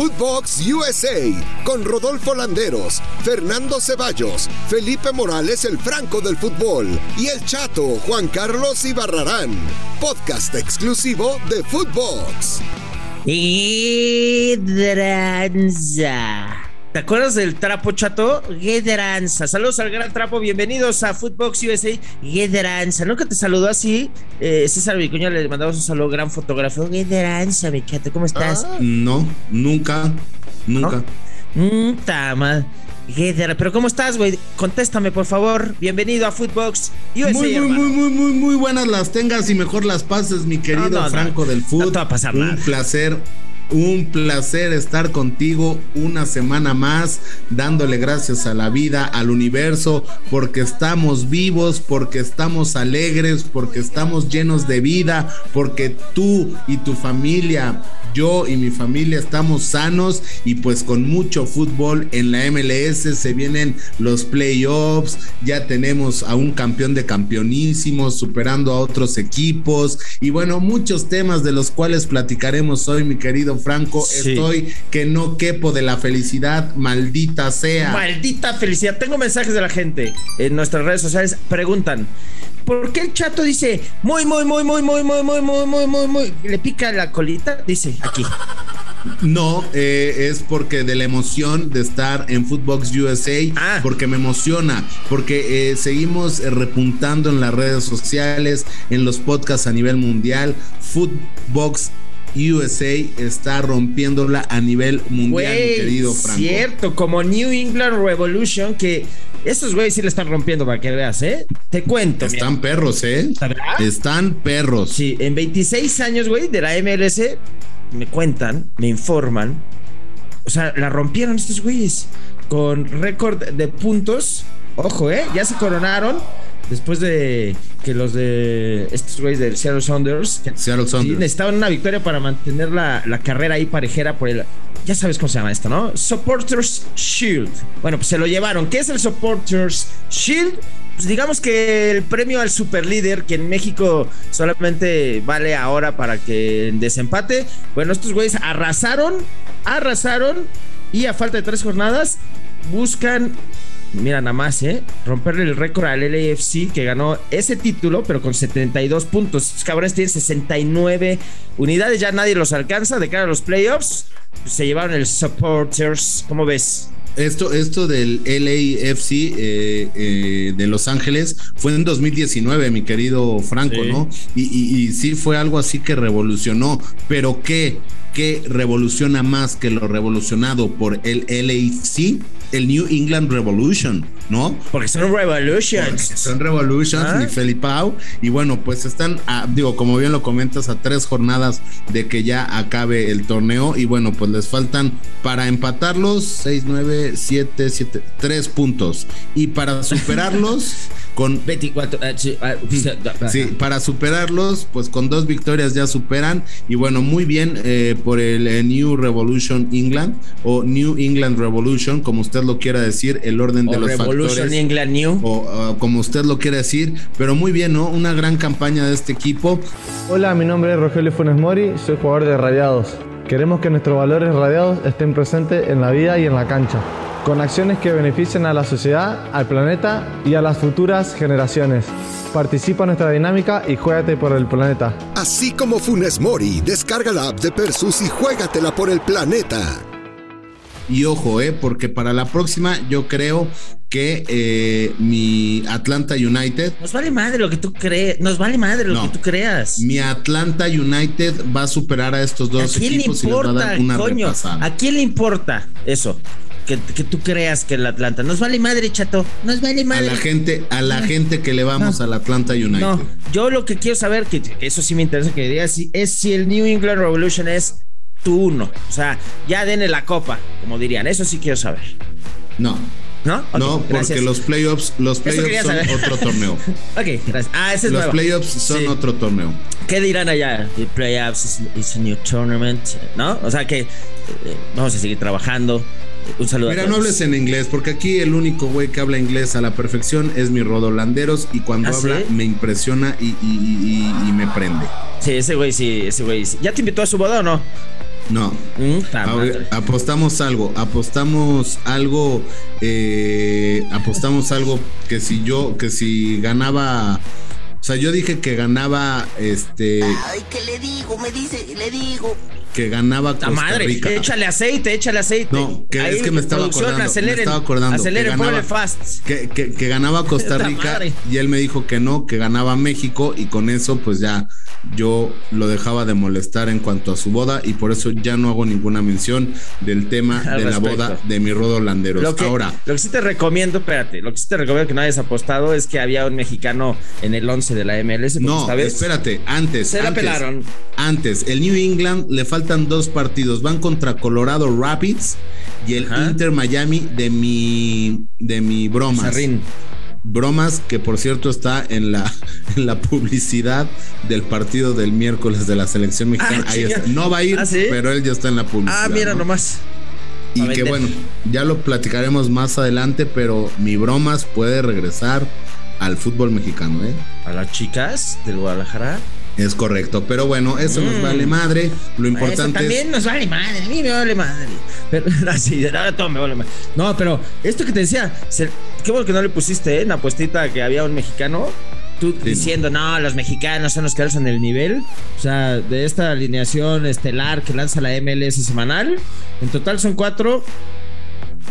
Footbox USA con Rodolfo Landeros, Fernando Ceballos, Felipe Morales el Franco del Fútbol y el Chato Juan Carlos Ibarrarán. Podcast exclusivo de Footbox. Hidranza. ¿Te acuerdas del trapo chato? Guedranza. Saludos al gran trapo. Bienvenidos a Footbox USA. Guedranza. Nunca te saludó así. Eh, César Vicuña le mandamos un saludo, gran fotógrafo. Guedranza, mi chato. ¿Cómo estás? Ah, no, nunca. Nunca. Mmm, tama. Pero ¿cómo estás, güey? Contéstame, por favor. Bienvenido a Footbox USA. Muy, muy, muy, muy, muy, muy buenas las tengas y mejor las pases, mi querido No, no, no. Franco del No Foot. te va a pasar Un nada. placer. Un placer estar contigo una semana más, dándole gracias a la vida, al universo, porque estamos vivos, porque estamos alegres, porque estamos llenos de vida, porque tú y tu familia, yo y mi familia estamos sanos y pues con mucho fútbol en la MLS se vienen los playoffs, ya tenemos a un campeón de campeonísimos superando a otros equipos y bueno, muchos temas de los cuales platicaremos hoy, mi querido Franco. Sí. Estoy que no quepo de la felicidad, maldita sea. Maldita felicidad. Tengo mensajes de la gente en nuestras redes sociales. Preguntan. ¿Por qué el chato dice muy, muy, muy, muy, muy, muy, muy, muy, muy, muy, muy? Le pica la colita. Dice aquí. No, eh, es porque de la emoción de estar en Footbox USA, Ah. porque me emociona, porque eh, seguimos eh, repuntando en las redes sociales, en los podcasts a nivel mundial. Footbox USA está rompiéndola a nivel mundial, mi querido Franco. cierto, como New England Revolution, que esos güeyes sí le están rompiendo para que veas, ¿eh? Te cuento. mira. Están perros, ¿eh? Están perros. Sí, en 26 años, güey, de la MLS, me cuentan, me informan. O sea, la rompieron estos güeyes con récord de puntos. Ojo, ¿eh? Ya se coronaron después de que los de estos güeyes del Seattle Sounders, que Seattle Sounders. necesitaban una victoria para mantener la, la carrera ahí parejera por el... Ya sabes cómo se llama esto, ¿no? Supporters Shield. Bueno, pues se lo llevaron. ¿Qué es el Supporters Shield? Pues digamos que el premio al superlíder, que en México solamente vale ahora para que desempate. Bueno, estos güeyes arrasaron, arrasaron y a falta de tres jornadas buscan, mira nada más, ¿eh? Romperle el récord al LAFC que ganó ese título, pero con 72 puntos. Estos cabrones tienen 69 unidades, ya nadie los alcanza de cara a los playoffs. Se llevaron el Supporters, ¿cómo ves? Esto, esto del LAFC eh, eh, de Los Ángeles fue en 2019, mi querido Franco, Sí. ¿no? Y, y- y sí fue algo así que revolucionó, pero ¿qué? ¿Qué revoluciona más que lo revolucionado por el LAFC? El New England Revolution, ¿no? Porque son Revolutions. Son Revolutions, Ah. mi Felipao. Y bueno, pues están, a- digo, como bien lo comentas, a tres jornadas de que ya acabe el torneo. Y bueno, pues les faltan para empatarlos 6, 9, 7, 7, 3 puntos. Y para superarlos, con 24. eh, sí, ah, Sí, para superarlos, pues con dos victorias ya superan. Y bueno, muy bien eh, por el eh, New Revolution England o New England Revolution, como usted lo quiera decir, el orden de O los Revolution factores. England New. O uh, como usted lo quiera decir, pero muy bien, ¿no? Una gran campaña de este equipo. Hola, mi nombre es Rogelio Funes Mori, soy jugador de Radiados. Queremos que nuestros valores radiados estén presentes en la vida y en la cancha, con acciones que beneficien a la sociedad, al planeta y a las futuras generaciones. Participa en nuestra dinámica y juégate por el planeta. Así como Funes Mori, descarga la app de Persus y juégatela por el planeta. Y ojo, ¿eh? Porque para la próxima yo creo que eh, mi Atlanta United, Nos vale madre lo que tú crees. Nos vale madre lo No. que tú creas. mi Atlanta United va a superar a estos ¿A dos quién le equipos y les va a importa, dar una coño? repasada. ¿A quién le importa eso? Que, que tú creas que el Atlanta. Nos vale madre, chato. Nos vale A madre. la gente, a la gente que le vamos No. al Atlanta United. No, yo lo que quiero saber, que eso sí me interesa que digas, si- es si el New England Revolution es tu uno. O sea, ya denle la copa, como dirían. Eso sí quiero saber. No, ¿No? No, porque gracias. los playoffs, los playoffs son saber. otro torneo. Ok, gracias. Ah, ese es Los nuevo. playoffs son Sí. otro torneo. ¿Qué dirán allá? The playoffs is, is a new tournament, ¿no? O sea que eh, vamos a seguir trabajando. Un saludo Mira, a no todos. hables en inglés, porque aquí el único güey que habla inglés a la perfección es mi Rodolanderos y cuando ¿Ah, habla sí? me impresiona y, y- y- y me prende. Sí, ese güey sí, ese güey sí. ¿Ya te invitó a su boda o no? No. Mm, A apostamos algo, apostamos algo, eh, apostamos algo que si yo, que si ganaba, o sea, yo dije que ganaba, este, Ay, ¿qué le digo? Me dice, le digo. Que ganaba Costa madre, Rica. échale aceite, échale aceite. No, que es que me estaba acordando, me Aceleren, estaba acordando que Aceleren, ganaba- ponle fast. Que, que- que ganaba Costa Rica y él me dijo que no, que ganaba México y con eso pues ya yo lo dejaba de molestar en cuanto a su boda y por eso ya no hago ninguna mención del tema Al de la boda de mi Rodo Landeros. Lo que, Ahora, lo que sí te recomiendo, espérate, lo que sí te recomiendo que no hayas apostado es que había un mexicano en el 11 de la MLS. no, esta vez espérate, antes. Se la pelaron. Antes, el New England le faltan dos partidos. Van contra Colorado Rapids y el Ajá. Inter Miami de mi de mi bromas. Sarrín. Bromas que por cierto está en la, en la publicidad del partido del miércoles de la selección mexicana. Ah, Ahí chinga. está. No va a ir, ¿Ah, sí? pero él ya está en la publicidad. Ah, mira ¿no? nomás. Y que bueno, ya lo platicaremos más adelante, pero mi bromas puede regresar al fútbol mexicano, ¿eh? A las chicas del Guadalajara. Es correcto, pero bueno, eso nos Mm. vale madre. Lo Eso importante es también nos vale madre, a mí me vale madre. Pero, así, ahora todo me vale madre. No, pero esto que te decía, qué bueno que no le pusiste ¿eh? en la apuestita que había un mexicano. Tú Sí. diciendo, no, los mexicanos son los que alzan el nivel. O sea, de esta alineación estelar que lanza la MLS semanal, en total son cuatro,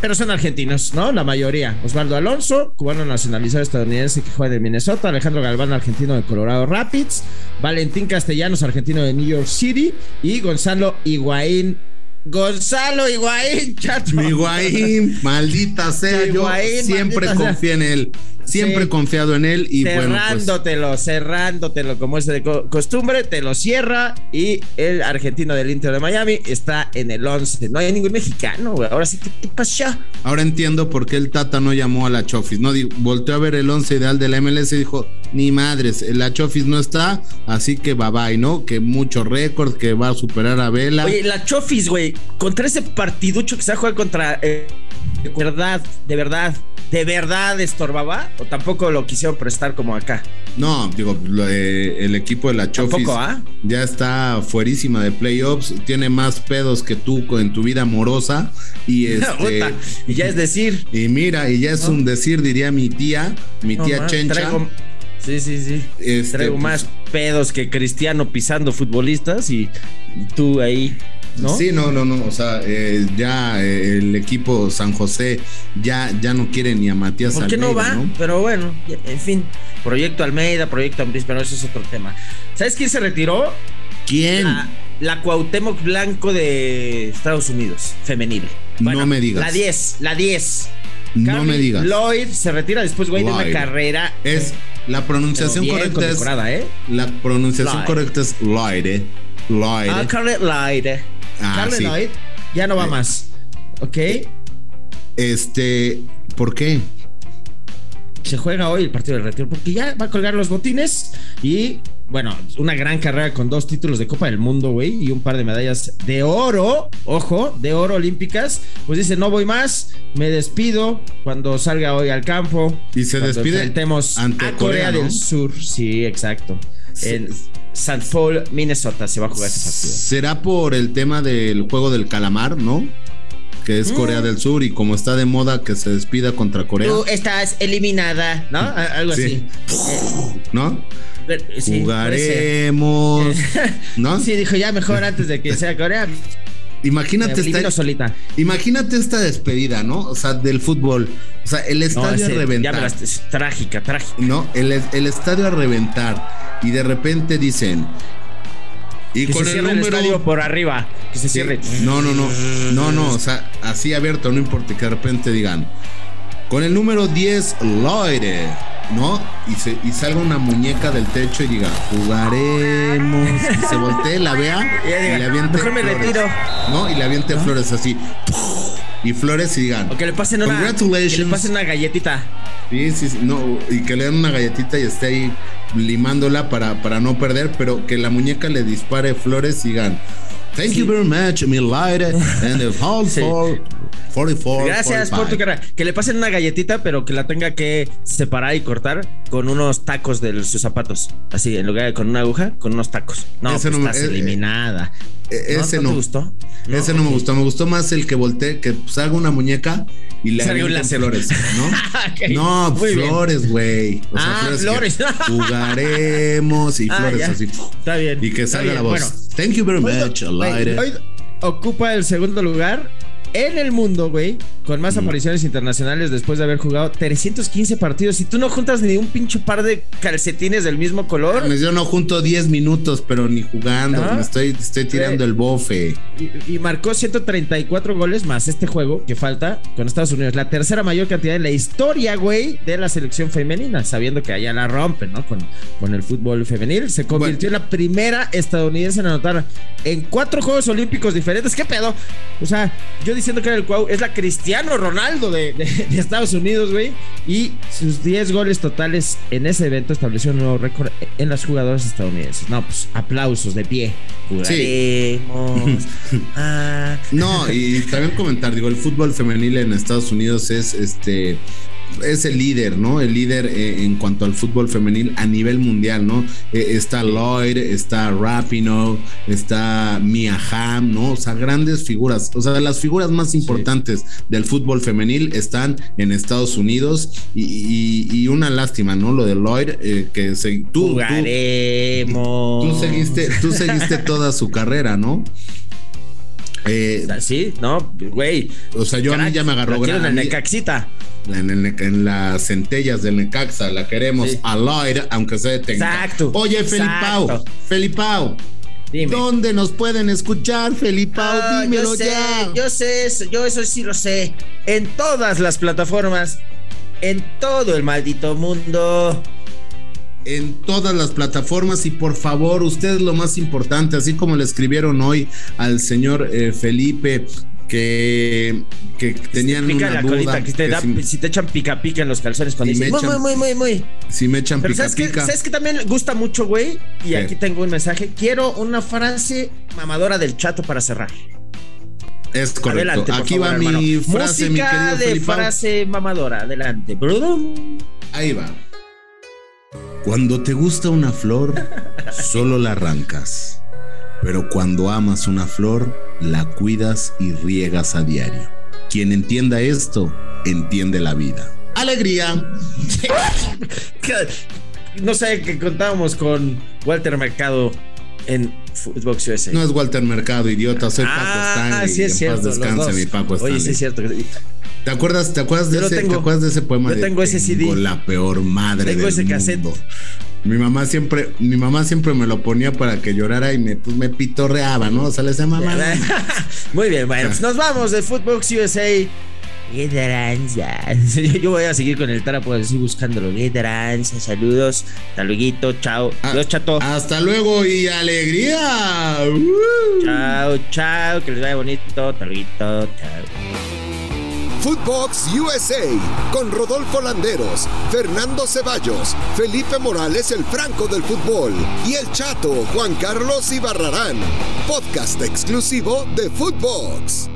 pero son argentinos, ¿no? La mayoría. Osvaldo Alonso, cubano nacionalizado estadounidense que juega de Minnesota. Alejandro Galván, argentino de Colorado Rapids. Valentín Castellanos, argentino de New York City. Y Gonzalo Higuaín. Gonzalo Higuaín, chato. mi Higuaín, maldita sea, yo Higuaín, siempre maldita sea. confié en él, siempre he Sí. confiado en él y bueno, pues cerrándotelo, cerrándotelo como es de co- costumbre, te lo cierra y el argentino del Inter de Miami está en el 11. No hay ningún mexicano, güey. Ahora sí, ¿qué, qué pasa? ahora entiendo por qué el Tata no llamó a la Chofis, no volteó a ver el 11 ideal de la MLS y dijo, ni madres, la Chofis no está, así que bye bye, ¿no? Que mucho récord, que va a superar a Vela. Oye, la Chofis, güey, contra ese partiducho que se va a jugar contra. eh, ¿De verdad, de verdad, de verdad estorbaba? ¿O tampoco lo quisieron prestar como acá? No, digo, eh, el equipo de la Chofis ¿ah? ya está fuerísima de playoffs, tiene más pedos que tú en tu vida amorosa y este y ya es decir. y mira, y ya es un decir diría mi tía, mi no tía Chencha. traigo- sí, sí, sí. este, Traigo pues, más pedos que Cristiano pisando futbolistas y, y tú ahí, ¿no? Sí, no, no, no. O sea, eh, ya eh, el equipo San José ya, ya no quiere ni a Matías ¿Por qué no va? ¿no? Pero bueno, en fin. Proyecto Almeida, Proyecto Ambris, pero eso es otro tema. ¿Sabes quién se retiró? ¿Quién? La, la Cuauhtémoc Blanco de Estados Unidos, femenil. No me digas. La 10, la 10. no me digas. Lloyd se retira después, güey, de una carrera. Es la pero pronunciación bien correcta es ¿eh? la pronunciación Lloyd. correcta es Lloyd. eh. Lloyd. Ah, Lloyd. Ah, sí. Lloyd ya no va Eh. más. ¿Ok? Este, ¿por qué? se juega hoy el partido del retiro porque ya va a colgar los botines y bueno, una gran carrera con dos títulos de Copa del Mundo, güey, y un par de medallas de oro, ojo, de oro olímpicas. Pues dice, no voy más, me despido cuando salga hoy al campo. Y se despide enfrentemos ante a Corea, Corea, ¿no? del Sur. Sí, exacto. Sí. En St. Paul, Minnesota se va a jugar ese partido. Será por el tema del juego del calamar, ¿no? Que es Mm. Corea del Sur y como está de moda que se despida contra Corea, Tú estás eliminada, ¿no? Algo Sí. así. ¿no? Sí. Jugaremos, ¿no? Sí, dijo ya mejor antes de que sea Corea. Imagínate esta, solita. imagínate esta despedida, ¿no? O sea, del fútbol. O sea, el No, estadio ese- a ya reventar. la- es trágica, trágica. ¿No? El, el estadio a reventar. Y de repente dicen. Y Que con se el número. estadio por arriba. Que se Sí. cierre. No, no, no. No, no. O sea, así abierto, no importa que de repente digan. Con el número 10, Lloyd. ¿No? Y, se, y salga una muñeca del techo y diga, jugaremos. Y se voltee, la vea Y le aviente. "Mejor me flores". retiro. ¿No? Y le aviente flores así. Y flores y digan. O que le pasen una. Congratulations. Que le pasen una galletita. Sí, sí, sí, no, y que le den una galletita y esté ahí limándola para, para no perder, pero que la muñeca le dispare flores y digan, Thank you very much, my lady, and the whole Sí. for, 44. Gracias 45. por tu carrera. Que le pasen una galletita, pero que la tenga que separar y cortar con unos tacos de sus zapatos. Así, en lugar de con una aguja, con unos tacos. No, pues no estás eh, eh, eliminada. Eh, Ese ¿No no. te gustó? Ese no me gustó. Me gustó más el que voltee, que pues, haga una muñeca y le avienten láser. flores, ¿no? Ok, No, muy bien. flores, güey. O sea, Ah, flores. Jugaremos y Ah, flores ya. así. Está bien. Y que salga la voz. Bueno, Thank you very much, Alaire. hoy ocupa el segundo lugar en el mundo, güey, con más Mm. apariciones internacionales después de haber jugado 315 partidos. Y tú no juntas ni un pinche par de calcetines del mismo color. Yo no junto 10 minutos, pero ni jugando. Ah. Me estoy, estoy tirando el bofe. Y, y marcó 134 goles más este juego que falta con Estados Unidos. La tercera mayor cantidad en la historia, güey, de la selección femenina, sabiendo que allá la rompen, ¿no? Con, con el fútbol femenil. Se convirtió en la primera estadounidense en anotar en cuatro Juegos Olímpicos diferentes. ¿Qué pedo? O sea, yo diciendo que era el cuau, es la Cristiano Ronaldo de, de- de Estados Unidos, güey. Y sus 10 goles totales en ese evento estableció un nuevo récord en las jugadoras estadounidenses. No, pues aplausos de pie. Jugaremos. Ah, No, y también comentar, digo, el fútbol femenil en Estados Unidos es este es el líder, ¿no? El líder eh, en cuanto al fútbol femenil a nivel mundial, ¿no? Eh, está Lloyd, está Rapinoe, está Mia Hamm, ¿no? O sea, grandes figuras. O sea, las figuras más importantes del fútbol femenil están en Estados Unidos y, y- y una lástima, ¿no? Lo de Lloyd, eh, que se, tú, tú, jugaremos. tú seguiste, tú seguiste toda su carrera, ¿no? Eh, Sí, no, güey. o sea, yo a mí ya me agarró quiero en las centellas del Necaxa, la queremos Sí. a Lloyd, aunque se detenga. Exacto, Oye, Felipao. Felipao, Dime. ¿dónde nos pueden escuchar, Felipao? Ah, Dímelo yo sé, ya. yo sé, eso, yo eso sí lo sé. En todas las plataformas, en todo el maldito mundo. en todas las plataformas y por favor, ustedes lo más importante, así como le escribieron hoy al señor eh, Felipe que, que tenían Pica una la duda, colita, que te que da- si, si, te echan pica pica en los calzones cuando Si dicen muy, echan- muy, muy, muy, muy. si me echan Pero pica ¿sabes pica. ¿sabes qué también gusta mucho, güey? Y ¿Qué? aquí tengo un mensaje. Quiero una frase mamadora del chato para cerrar. Es correcto. Adelante, por Aquí favor, va mi frase, Música de frase mamadora. Adelante. Ahí va. Cuando te gusta una flor, solo la arrancas. Pero cuando amas una flor, la cuidas y riegas a diario. Quien entienda esto, entiende la vida. Alegría. No sé, que contábamos con Walter Mercado en Footbox USA. No es Walter Mercado, idiota. Soy Paco ah, Stanley. sí es cierto. dos. mi Paco Oye, Stanley. sí es cierto. ¿Te acuerdas, te acuerdas de ese, tengo. ¿te acuerdas de ese poema Yo de tengo ese CD. la peor madre Tengo del ese cassette. Mundo"? Mi mamá siempre, mi mamá siempre me lo ponía para que llorara y me, pues, me pitorreaba, ¿no? O sea, le decía mamá. Muy bien, bueno, pues nos vamos de Footbox USA. ¡Qué! Yo voy a seguir con el tarapo, así buscándolo. ¡Qué! Saludos. Hasta luego. Chao. Ah, Adiós, chato. Hasta luego y alegría. Uh. Chao, chao. Que les vaya bonito. Hasta luego. Chao. Footbox USA con Rodolfo Landeros, Fernando Ceballos, Felipe Morales el Franco del Fútbol y el Chato Juan Carlos Ibarrarán. Podcast exclusivo de Footbox.